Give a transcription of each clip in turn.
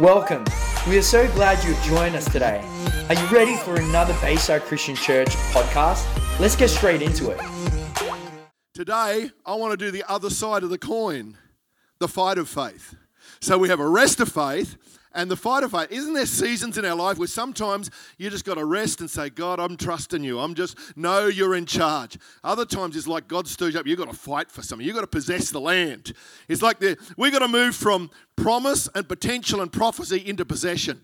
Welcome. We are so glad you've joined us today. Are you ready for another Bayside Christian Church podcast? Let's get straight into it. Today, I want to do the other side of the coin the fight of faith. So we have a rest of faith and the fight of faith. Isn't there seasons in our life where sometimes you just got to rest and say, God, I'm trusting you. I'm just, no, you're in charge. Other times it's like God stirs up. You've got to fight for something. You've got to possess the land. It's like we've got to move from promise and potential and prophecy into possession.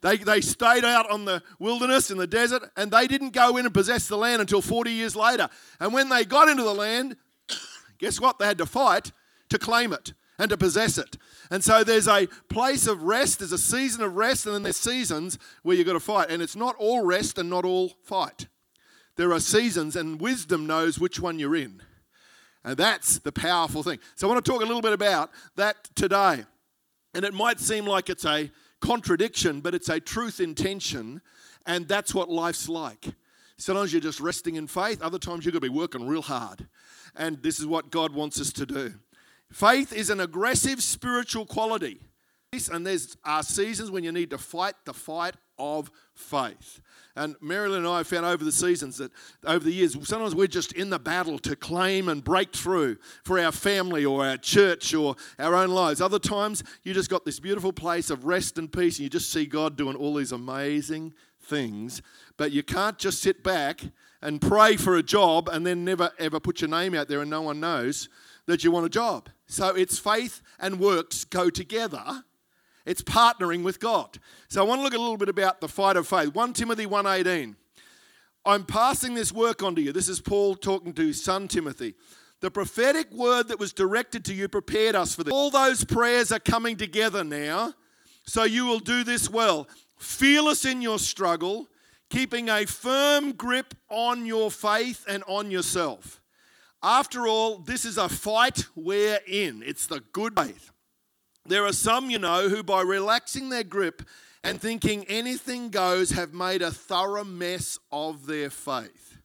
They, they stayed out on the wilderness in the desert and they didn't go in and possess the land until 40 years later. And when they got into the land, guess what? They had to fight to claim it and to possess it. And so there's a place of rest, there's a season of rest, and then there's seasons where you've got to fight. And it's not all rest and not all fight. There are seasons, and wisdom knows which one you're in. And that's the powerful thing. So I want to talk a little bit about that today. And it might seem like it's a contradiction, but it's a truth intention, and that's what life's like. Sometimes you're just resting in faith, other times you're going to be working real hard. And this is what God wants us to do. Faith is an aggressive spiritual quality. And there's are seasons when you need to fight the fight of faith. And Marilyn and I have found over the seasons that over the years, sometimes we're just in the battle to claim and break through for our family or our church or our own lives. Other times, you just got this beautiful place of rest and peace, and you just see God doing all these amazing things. But you can't just sit back and pray for a job and then never ever put your name out there and no one knows that you want a job. So it's faith and works go together. It's partnering with God. So I want to look a little bit about the fight of faith. 1 Timothy 1:18. I'm passing this work on to you. This is Paul talking to son Timothy. The prophetic word that was directed to you prepared us for this. All those prayers are coming together now, so you will do this well. Fearless in your struggle, keeping a firm grip on your faith and on yourself. After all, this is a fight we're in. It's the good faith. There are some, you know, who by relaxing their grip and thinking anything goes have made a thorough mess of their faith.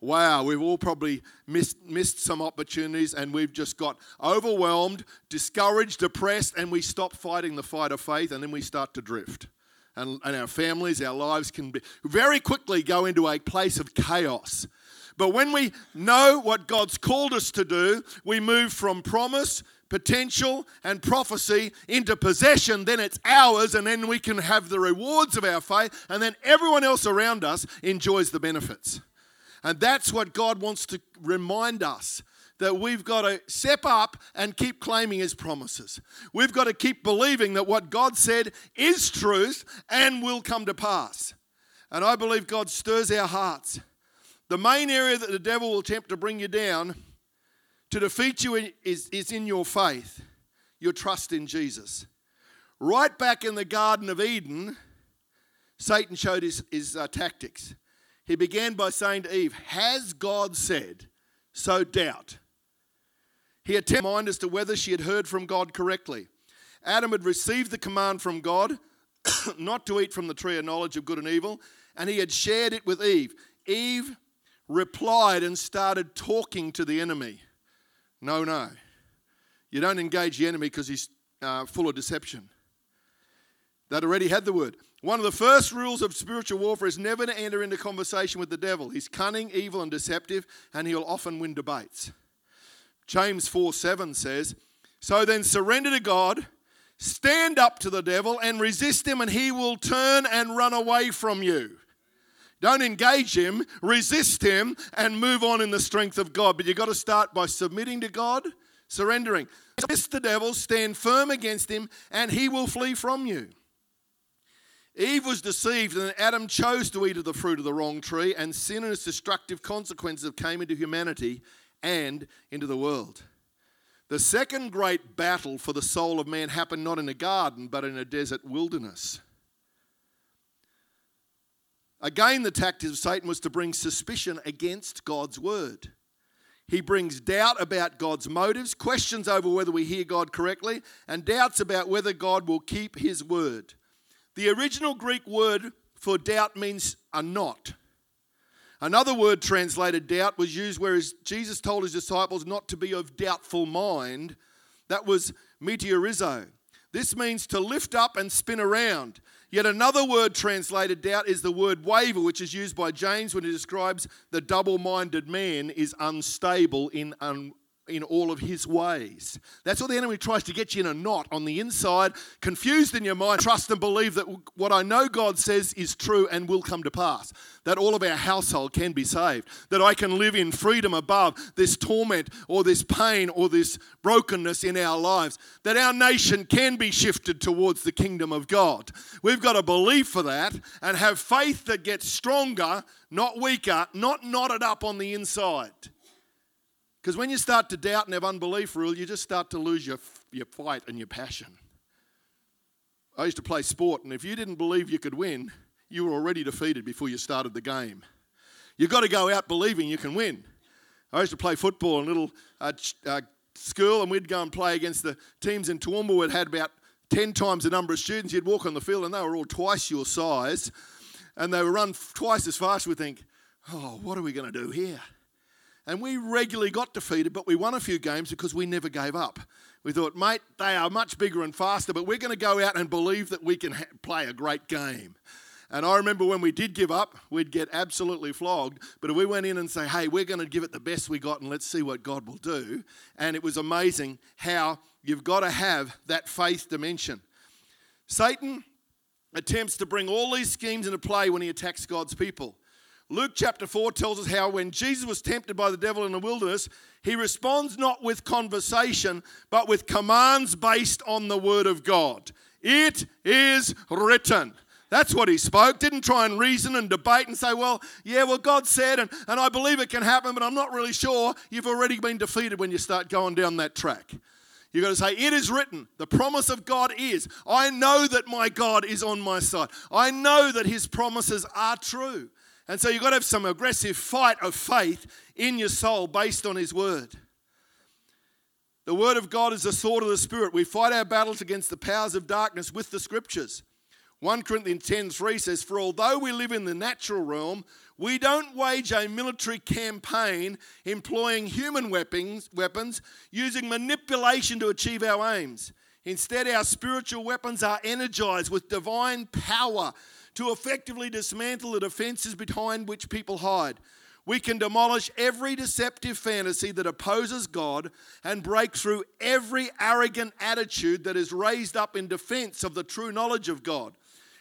Wow, we've all probably missed, missed some opportunities and we've just got overwhelmed, discouraged, depressed, and we stop fighting the fight of faith and then we start to drift. And, and our families, our lives can be, very quickly go into a place of chaos but when we know what God's called us to do, we move from promise, potential, and prophecy into possession. Then it's ours, and then we can have the rewards of our faith, and then everyone else around us enjoys the benefits. And that's what God wants to remind us that we've got to step up and keep claiming his promises. We've got to keep believing that what God said is truth and will come to pass. And I believe God stirs our hearts the main area that the devil will attempt to bring you down to defeat you is, is in your faith, your trust in Jesus. Right back in the Garden of Eden, Satan showed his, his uh, tactics. He began by saying to Eve, Has God said? So doubt. He attempted to mind as to whether she had heard from God correctly. Adam had received the command from God not to eat from the tree of knowledge of good and evil, and he had shared it with Eve. Eve replied and started talking to the enemy. No, no. You don't engage the enemy because he's uh, full of deception. That already had the word. One of the first rules of spiritual warfare is never to enter into conversation with the devil. He's cunning, evil, and deceptive, and he'll often win debates. James 4 7 says, So then surrender to God, stand up to the devil, and resist him, and he will turn and run away from you. Don't engage him, resist him, and move on in the strength of God. But you've got to start by submitting to God, surrendering. Resist the devil, stand firm against him, and he will flee from you. Eve was deceived, and Adam chose to eat of the fruit of the wrong tree, and sin and its destructive consequences came into humanity and into the world. The second great battle for the soul of man happened not in a garden, but in a desert wilderness. Again, the tactic of Satan was to bring suspicion against God's word. He brings doubt about God's motives, questions over whether we hear God correctly, and doubts about whether God will keep his word. The original Greek word for doubt means a knot. Another word translated doubt was used where Jesus told his disciples not to be of doubtful mind. That was meteorizo. This means to lift up and spin around. Yet another word translated doubt is the word waver, which is used by James when he describes the double minded man is unstable in un- in all of his ways. That's what the enemy tries to get you in a knot on the inside, confused in your mind. Trust and believe that what I know God says is true and will come to pass. That all of our household can be saved. That I can live in freedom above this torment or this pain or this brokenness in our lives. That our nation can be shifted towards the kingdom of God. We've got to believe for that and have faith that gets stronger, not weaker, not knotted up on the inside. Because when you start to doubt and have unbelief rule, you just start to lose your, your fight and your passion. I used to play sport, and if you didn't believe you could win, you were already defeated before you started the game. You've got to go out believing you can win. I used to play football in a little uh, uh, school, and we'd go and play against the teams in Toowoomba that had about 10 times the number of students. You'd walk on the field, and they were all twice your size, and they would run twice as fast. We'd think, oh, what are we going to do here? And we regularly got defeated, but we won a few games because we never gave up. We thought, mate, they are much bigger and faster, but we're going to go out and believe that we can ha- play a great game. And I remember when we did give up, we'd get absolutely flogged. But if we went in and say, hey, we're going to give it the best we got and let's see what God will do. And it was amazing how you've got to have that faith dimension. Satan attempts to bring all these schemes into play when he attacks God's people. Luke chapter 4 tells us how when Jesus was tempted by the devil in the wilderness, he responds not with conversation, but with commands based on the word of God. It is written. That's what he spoke. Didn't try and reason and debate and say, well, yeah, well, God said, and, and I believe it can happen, but I'm not really sure. You've already been defeated when you start going down that track. You've got to say, It is written. The promise of God is. I know that my God is on my side. I know that his promises are true. And so you've got to have some aggressive fight of faith in your soul based on His Word. The Word of God is the sword of the Spirit. We fight our battles against the powers of darkness with the Scriptures. 1 Corinthians 10 3 says, For although we live in the natural realm, we don't wage a military campaign employing human weapons, weapons using manipulation to achieve our aims. Instead, our spiritual weapons are energized with divine power to effectively dismantle the defenses behind which people hide. We can demolish every deceptive fantasy that opposes God and break through every arrogant attitude that is raised up in defense of the true knowledge of God.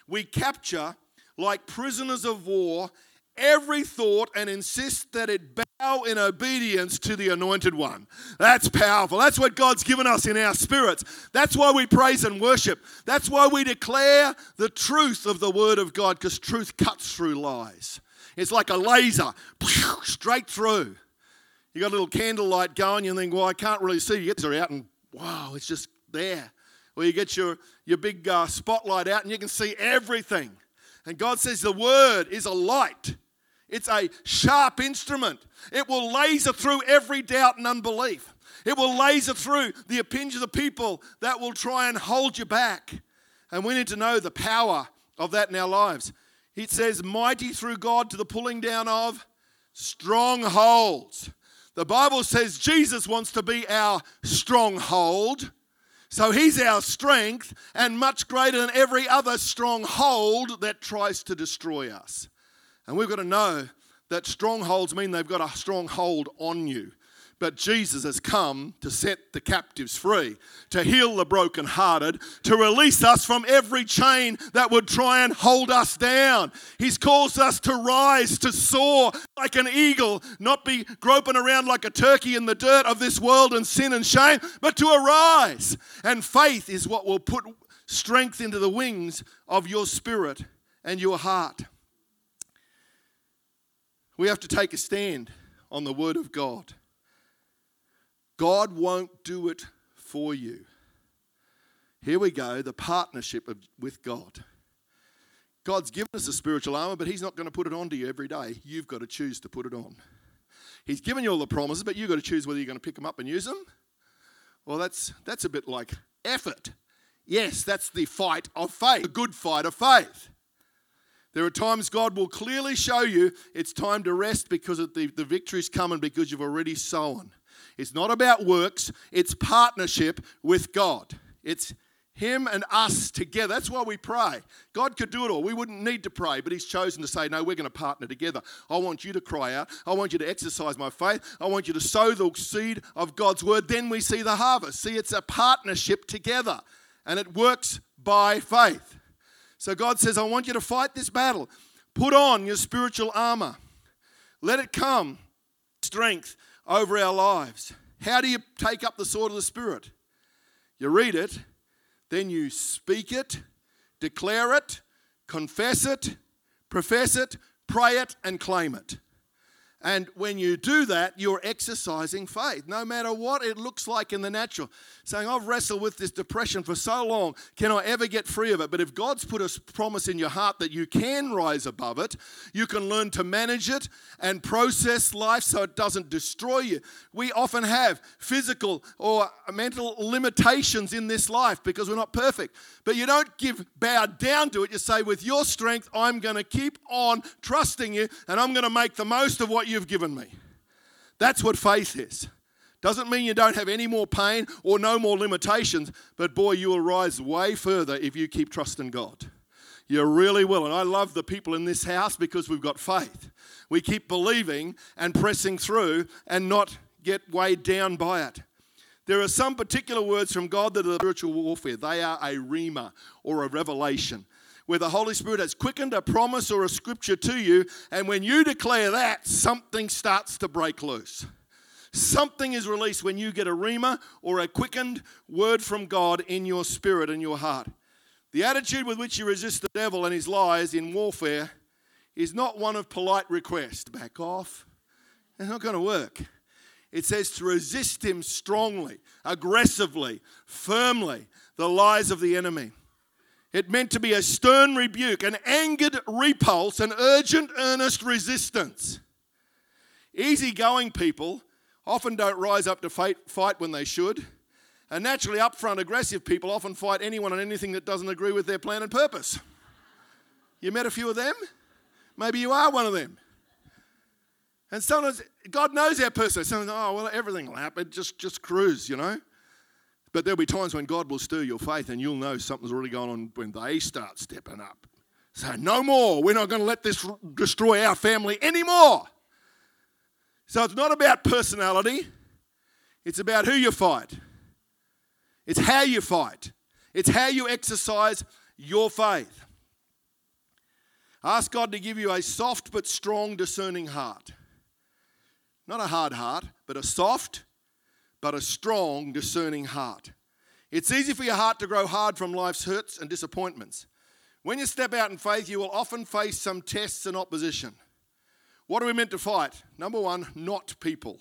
We capture, like prisoners of war, every thought and insist that it bow in obedience to the anointed one. That's powerful. That's what God's given us in our spirits. That's why we praise and worship. That's why we declare the truth of the word of God because truth cuts through lies. It's like a laser, straight through. You got a little candlelight going, you think, well, I can't really see. You get it out and wow, it's just there. Or you get your, your big uh, spotlight out and you can see everything. And God says the word is a light it's a sharp instrument. It will laser through every doubt and unbelief. It will laser through the opinions of people that will try and hold you back. And we need to know the power of that in our lives. It says, mighty through God to the pulling down of strongholds. The Bible says Jesus wants to be our stronghold. So he's our strength and much greater than every other stronghold that tries to destroy us. And we've got to know that strongholds mean they've got a strong hold on you. But Jesus has come to set the captives free, to heal the brokenhearted, to release us from every chain that would try and hold us down. He's caused us to rise, to soar like an eagle, not be groping around like a turkey in the dirt of this world and sin and shame, but to arise. And faith is what will put strength into the wings of your spirit and your heart. We have to take a stand on the Word of God. God won't do it for you. Here we go the partnership of, with God. God's given us a spiritual armor, but He's not going to put it on to you every day. You've got to choose to put it on. He's given you all the promises, but you've got to choose whether you're going to pick them up and use them. Well, that's, that's a bit like effort. Yes, that's the fight of faith, the good fight of faith. There are times God will clearly show you it's time to rest because the, the victory's coming because you've already sown. It's not about works, it's partnership with God. It's Him and us together. That's why we pray. God could do it all. We wouldn't need to pray, but He's chosen to say, No, we're going to partner together. I want you to cry out. I want you to exercise my faith. I want you to sow the seed of God's word. Then we see the harvest. See, it's a partnership together, and it works by faith. So God says, I want you to fight this battle. Put on your spiritual armor. Let it come strength over our lives. How do you take up the sword of the Spirit? You read it then you speak it, declare it, confess it, profess it, pray it, and claim it. And when you do that, you're exercising faith, no matter what it looks like in the natural. Saying, I've wrestled with this depression for so long, can I ever get free of it? But if God's put a promise in your heart that you can rise above it, you can learn to manage it and process life so it doesn't destroy you. We often have physical or mental limitations in this life because we're not perfect. But you don't give bow down to it. You say, with your strength, I'm going to keep on trusting you and I'm going to make the most of what you've given me. That's what faith is. Doesn't mean you don't have any more pain or no more limitations, but boy, you will rise way further if you keep trusting God. You really will. And I love the people in this house because we've got faith. We keep believing and pressing through and not get weighed down by it. There are some particular words from God that are spiritual warfare. They are a rhema or a revelation where the Holy Spirit has quickened a promise or a scripture to you, and when you declare that, something starts to break loose. Something is released when you get a rhema or a quickened word from God in your spirit and your heart. The attitude with which you resist the devil and his lies in warfare is not one of polite request. Back off. It's not going to work. It says to resist him strongly, aggressively, firmly, the lies of the enemy. It meant to be a stern rebuke, an angered repulse, an urgent, earnest resistance. Easygoing people often don't rise up to fight, when they should. And naturally, upfront, aggressive people often fight anyone and anything that doesn't agree with their plan and purpose. You met a few of them? Maybe you are one of them. And sometimes God knows our person. Sometimes, oh, well, everything will happen. Just, just cruise, you know. But there'll be times when God will stir your faith and you'll know something's really going on when they start stepping up. So, no more. We're not going to let this destroy our family anymore. So, it's not about personality, it's about who you fight. It's how you fight, it's how you exercise your faith. Ask God to give you a soft but strong, discerning heart. Not a hard heart, but a soft, but a strong, discerning heart. It's easy for your heart to grow hard from life's hurts and disappointments. When you step out in faith, you will often face some tests and opposition. What are we meant to fight? Number one, not people.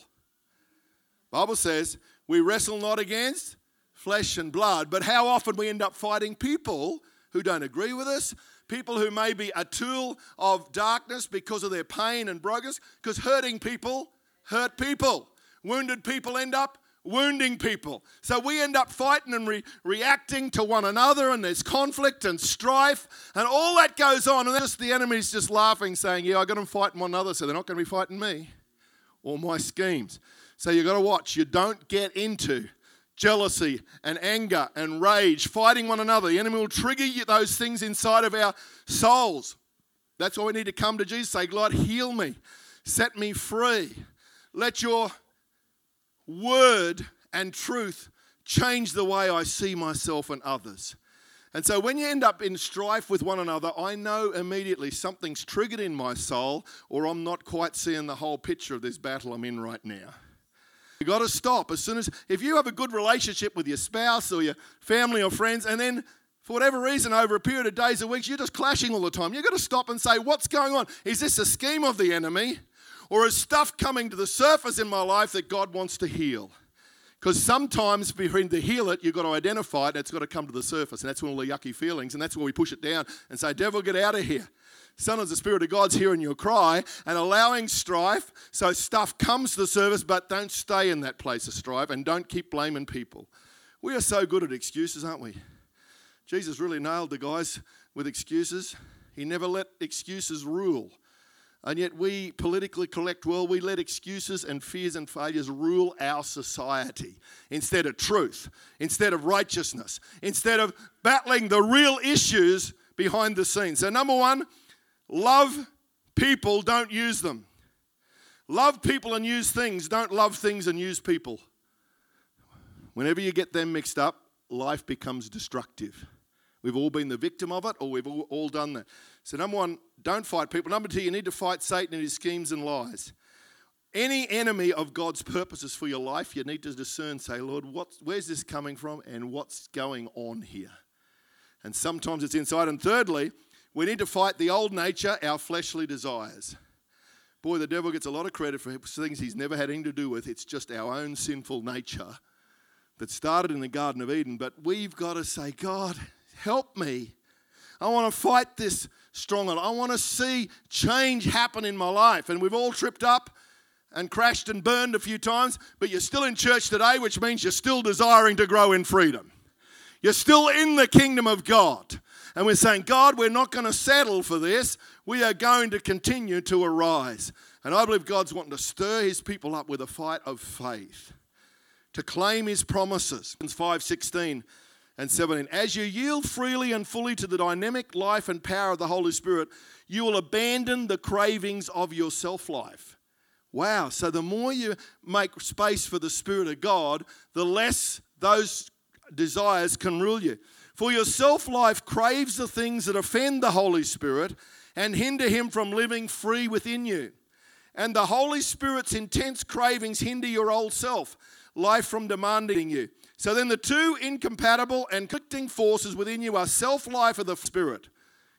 Bible says we wrestle not against flesh and blood, but how often we end up fighting people who don't agree with us, people who may be a tool of darkness because of their pain and brokenness, because hurting people hurt people. Wounded people end up wounding people. So we end up fighting and re- reacting to one another, and there's conflict and strife, and all that goes on. And then the enemy's just laughing, saying, Yeah, I got them fighting one another, so they're not going to be fighting me or my schemes. So you've got to watch. You don't get into jealousy and anger and rage, fighting one another. The enemy will trigger those things inside of our souls. That's why we need to come to Jesus, say, God, heal me, set me free. Let your word and truth change the way I see myself and others. And so when you end up in strife with one another, I know immediately something's triggered in my soul, or I'm not quite seeing the whole picture of this battle I'm in right now. You've got to stop as soon as, if you have a good relationship with your spouse or your family or friends, and then for whatever reason, over a period of days or weeks, you're just clashing all the time. You've got to stop and say, What's going on? Is this a scheme of the enemy? Or is stuff coming to the surface in my life that God wants to heal? Because sometimes between to heal it, you've got to identify it and it's got to come to the surface. And that's when all the yucky feelings, and that's where we push it down and say, Devil, get out of here. Sometimes the Spirit of God's hearing your cry and allowing strife so stuff comes to the surface, but don't stay in that place of strife and don't keep blaming people. We are so good at excuses, aren't we? Jesus really nailed the guys with excuses. He never let excuses rule. And yet, we politically correct well, we let excuses and fears and failures rule our society instead of truth, instead of righteousness, instead of battling the real issues behind the scenes. So, number one, love people, don't use them. Love people and use things, don't love things and use people. Whenever you get them mixed up, life becomes destructive. We've all been the victim of it, or we've all done that. So, number one, don't fight people. Number two, you need to fight Satan and his schemes and lies. Any enemy of God's purposes for your life, you need to discern, say, Lord, where's this coming from and what's going on here? And sometimes it's inside. And thirdly, we need to fight the old nature, our fleshly desires. Boy, the devil gets a lot of credit for things he's never had anything to do with. It's just our own sinful nature that started in the Garden of Eden. But we've got to say, God, help me. I want to fight this strong. I want to see change happen in my life. And we've all tripped up and crashed and burned a few times, but you're still in church today, which means you're still desiring to grow in freedom. You're still in the kingdom of God. And we're saying, God, we're not going to settle for this. We are going to continue to arise. And I believe God's wanting to stir his people up with a fight of faith, to claim his promises. 5 16 and 17. As you yield freely and fully to the dynamic life and power of the Holy Spirit, you will abandon the cravings of your self life. Wow. So the more you make space for the Spirit of God, the less those desires can rule you. For your self life craves the things that offend the Holy Spirit and hinder him from living free within you. And the Holy Spirit's intense cravings hinder your old self, life from demanding you. So then the two incompatible and conflicting forces within you are self life of the Spirit.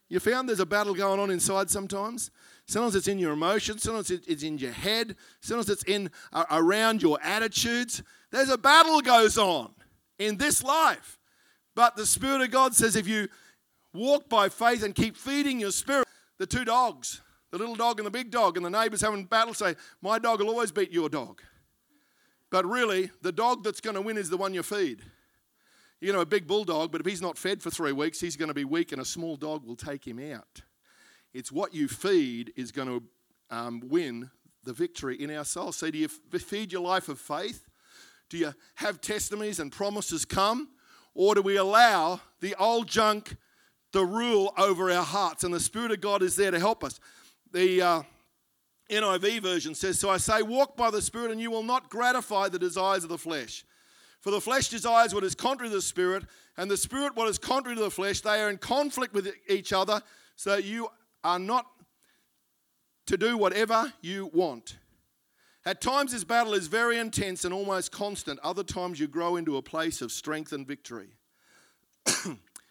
You found there's a battle going on inside sometimes? Sometimes it's in your emotions, sometimes it's in your head, sometimes it's in uh, around your attitudes. There's a battle goes on in this life. But the Spirit of God says if you walk by faith and keep feeding your spirit, the two dogs, the little dog and the big dog, and the neighbors having battle say, My dog will always beat your dog. But really, the dog that's going to win is the one you feed. You know, a big bulldog, but if he's not fed for three weeks, he's going to be weak and a small dog will take him out. It's what you feed is going to um, win the victory in our souls. So, do you feed your life of faith? Do you have testimonies and promises come? Or do we allow the old junk to rule over our hearts? And the Spirit of God is there to help us. The uh, NIV version says, So I say, walk by the Spirit, and you will not gratify the desires of the flesh. For the flesh desires what is contrary to the Spirit, and the Spirit what is contrary to the flesh. They are in conflict with each other, so you are not to do whatever you want. At times, this battle is very intense and almost constant. Other times, you grow into a place of strength and victory.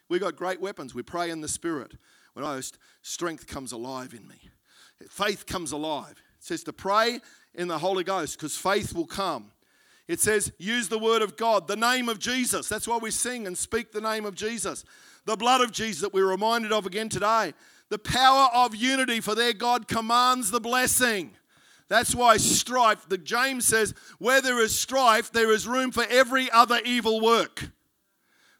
We've got great weapons. We pray in the Spirit. When I strength comes alive in me, faith comes alive. It says to pray in the Holy Ghost because faith will come. It says, use the word of God, the name of Jesus. That's why we sing and speak the name of Jesus. The blood of Jesus that we're reminded of again today. The power of unity, for their God commands the blessing. That's why strife, the James says, where there is strife, there is room for every other evil work.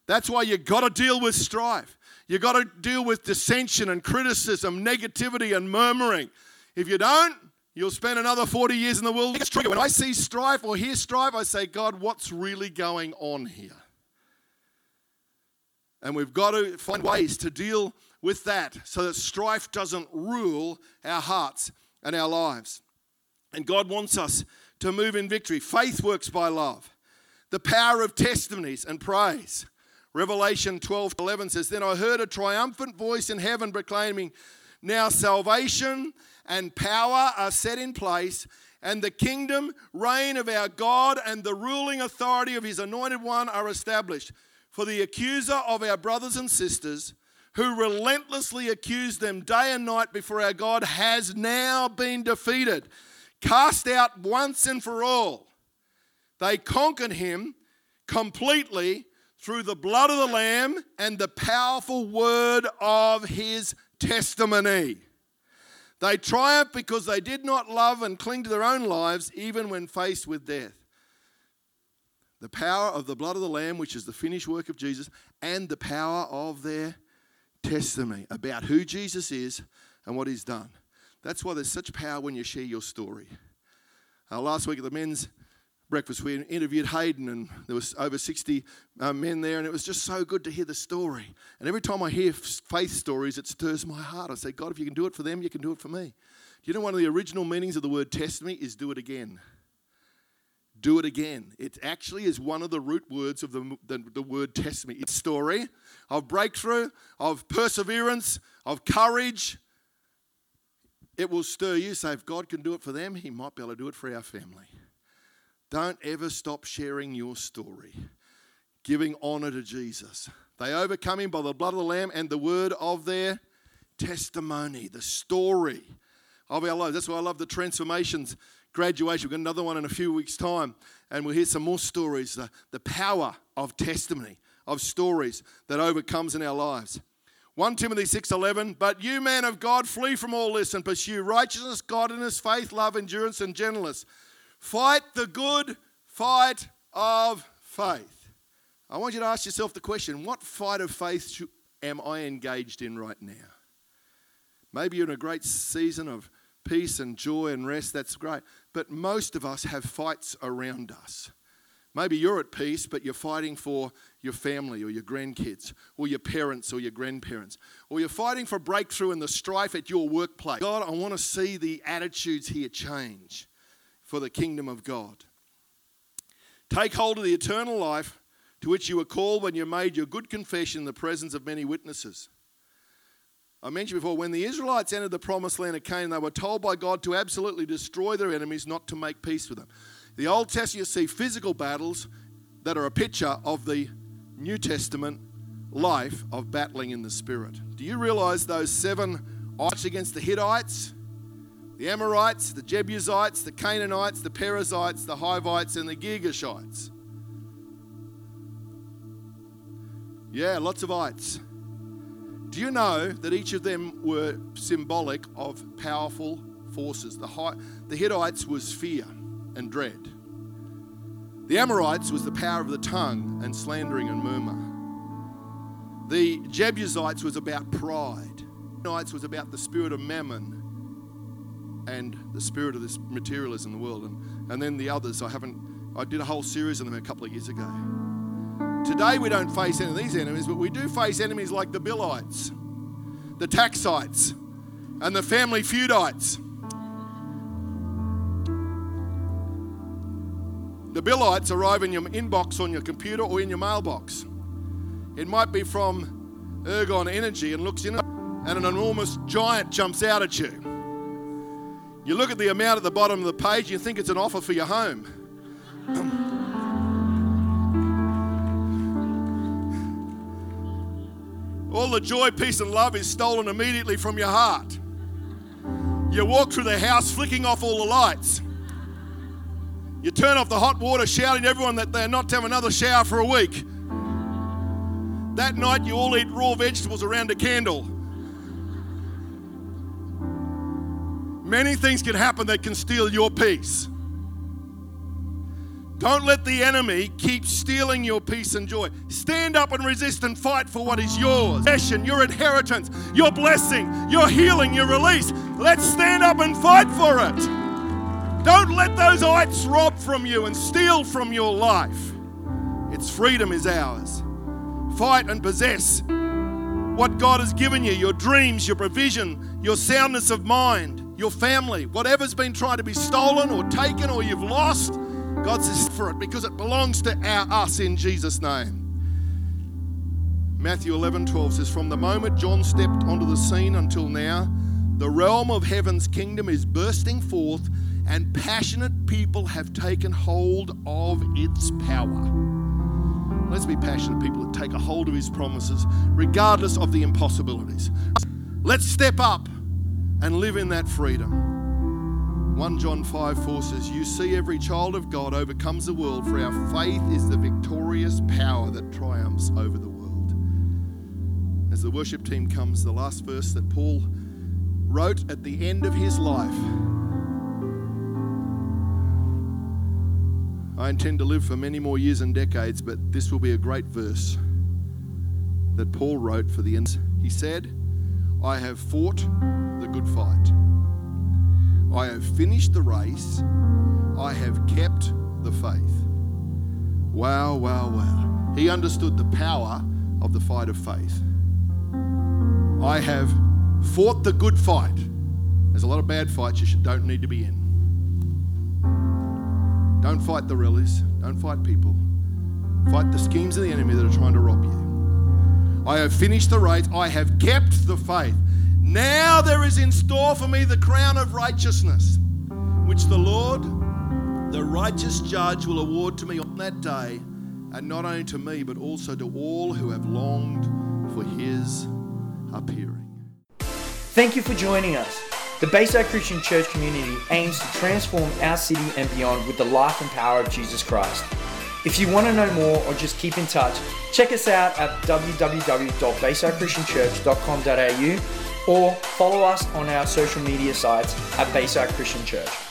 That's why you got to deal with strife. You got to deal with dissension and criticism, negativity and murmuring. If you don't, you'll spend another 40 years in the wilderness. When I see strife or hear strife, I say, God, what's really going on here? And we've got to find ways to deal with that so that strife doesn't rule our hearts and our lives. And God wants us to move in victory. Faith works by love. The power of testimonies and praise. Revelation 12 11 says, Then I heard a triumphant voice in heaven proclaiming, Now salvation and power are set in place, and the kingdom, reign of our God, and the ruling authority of his anointed one are established. For the accuser of our brothers and sisters, who relentlessly accused them day and night before our God, has now been defeated cast out once and for all. They conquered him completely through the blood of the Lamb and the powerful word of his testimony. They triumphed because they did not love and cling to their own lives, even when faced with death. The power of the blood of the Lamb, which is the finished work of Jesus, and the power of their testimony about who Jesus is and what he's done. That's why there's such power when you share your story. Uh, last week at the men's breakfast, we interviewed Hayden, and there was over 60 uh, men there, and it was just so good to hear the story. And every time I hear faith stories, it stirs my heart. I say, God, if you can do it for them, you can do it for me. Do you know one of the original meanings of the word testimony is do it again? Do it again. It actually is one of the root words of the, the, the word testimony. It's story of breakthrough, of perseverance, of courage. It will stir you. Say, if God can do it for them, He might be able to do it for our family. Don't ever stop sharing your story, giving honor to Jesus. They overcome him by the blood of the Lamb and the word of their testimony, the story of our lives. That's why I love the transformations graduation. We've got another one in a few weeks' time, and we'll hear some more stories the, the power of testimony, of stories that overcomes in our lives. 1 Timothy 6:11 But you men of God flee from all this and pursue righteousness, godliness, faith, love, endurance and gentleness Fight the good fight of faith. I want you to ask yourself the question what fight of faith am I engaged in right now? Maybe you're in a great season of peace and joy and rest, that's great. But most of us have fights around us. Maybe you're at peace, but you're fighting for your family or your grandkids or your parents or your grandparents. Or you're fighting for breakthrough in the strife at your workplace. God, I want to see the attitudes here change for the kingdom of God. Take hold of the eternal life to which you were called when you made your good confession in the presence of many witnesses. I mentioned before, when the Israelites entered the promised land of Canaan, they were told by God to absolutely destroy their enemies, not to make peace with them. The Old Testament, you see physical battles that are a picture of the New Testament life of battling in the Spirit. Do you realize those seven odds against the Hittites? The Amorites, the Jebusites, the Canaanites, the Perizzites, the Hivites, and the Girgashites. Yeah, lots of ites. Do you know that each of them were symbolic of powerful forces? The, the Hittites was fear and dread. The Amorites was the power of the tongue and slandering and murmur. The Jebusites was about pride. The Canaanites was about the spirit of mammon and the spirit of this materialism in the world. And, and then the others, I haven't, I did a whole series on them a couple of years ago. Today we don't face any of these enemies, but we do face enemies like the Billites, the Taxites, and the family feudites. The Billites arrive in your inbox on your computer or in your mailbox. It might be from Ergon Energy and looks in, and an enormous giant jumps out at you. You look at the amount at the bottom of the page, you think it's an offer for your home. All the joy, peace, and love is stolen immediately from your heart. You walk through the house flicking off all the lights. You turn off the hot water, shouting to everyone that they're not to have another shower for a week. That night, you all eat raw vegetables around a candle. Many things can happen that can steal your peace. Don't let the enemy keep stealing your peace and joy. Stand up and resist and fight for what is yours. Possession, your inheritance, your blessing, your healing, your release. Let's stand up and fight for it. Don't let those ites rob from you and steal from your life. Its freedom is ours. Fight and possess what God has given you your dreams, your provision, your soundness of mind your family, whatever's been trying to be stolen or taken or you've lost, God says for it because it belongs to our, us in Jesus' name. Matthew 11 12 says, From the moment John stepped onto the scene until now, the realm of heaven's kingdom is bursting forth, and passionate people have taken hold of its power. Let's be passionate people that take a hold of his promises, regardless of the impossibilities. Let's step up and live in that freedom. 1 John 5 4 says, You see, every child of God overcomes the world, for our faith is the victorious power that triumphs over the world. As the worship team comes, the last verse that Paul wrote at the end of his life. I intend to live for many more years and decades, but this will be a great verse that Paul wrote for the end. He said, I have fought good fight. I have finished the race. I have kept the faith. Wow, wow, wow. He understood the power of the fight of faith. I have fought the good fight. There's a lot of bad fights you don't need to be in. Don't fight the rallies. Don't fight people. Fight the schemes of the enemy that are trying to rob you. I have finished the race. I have kept the faith. Now there is in store for me the crown of righteousness, which the Lord, the righteous judge, will award to me on that day, and not only to me, but also to all who have longed for his appearing. Thank you for joining us. The Bayside Christian Church community aims to transform our city and beyond with the life and power of Jesus Christ. If you want to know more or just keep in touch, check us out at www.baysidechristianchurch.com.au or follow us on our social media sites at Bayside Christian Church.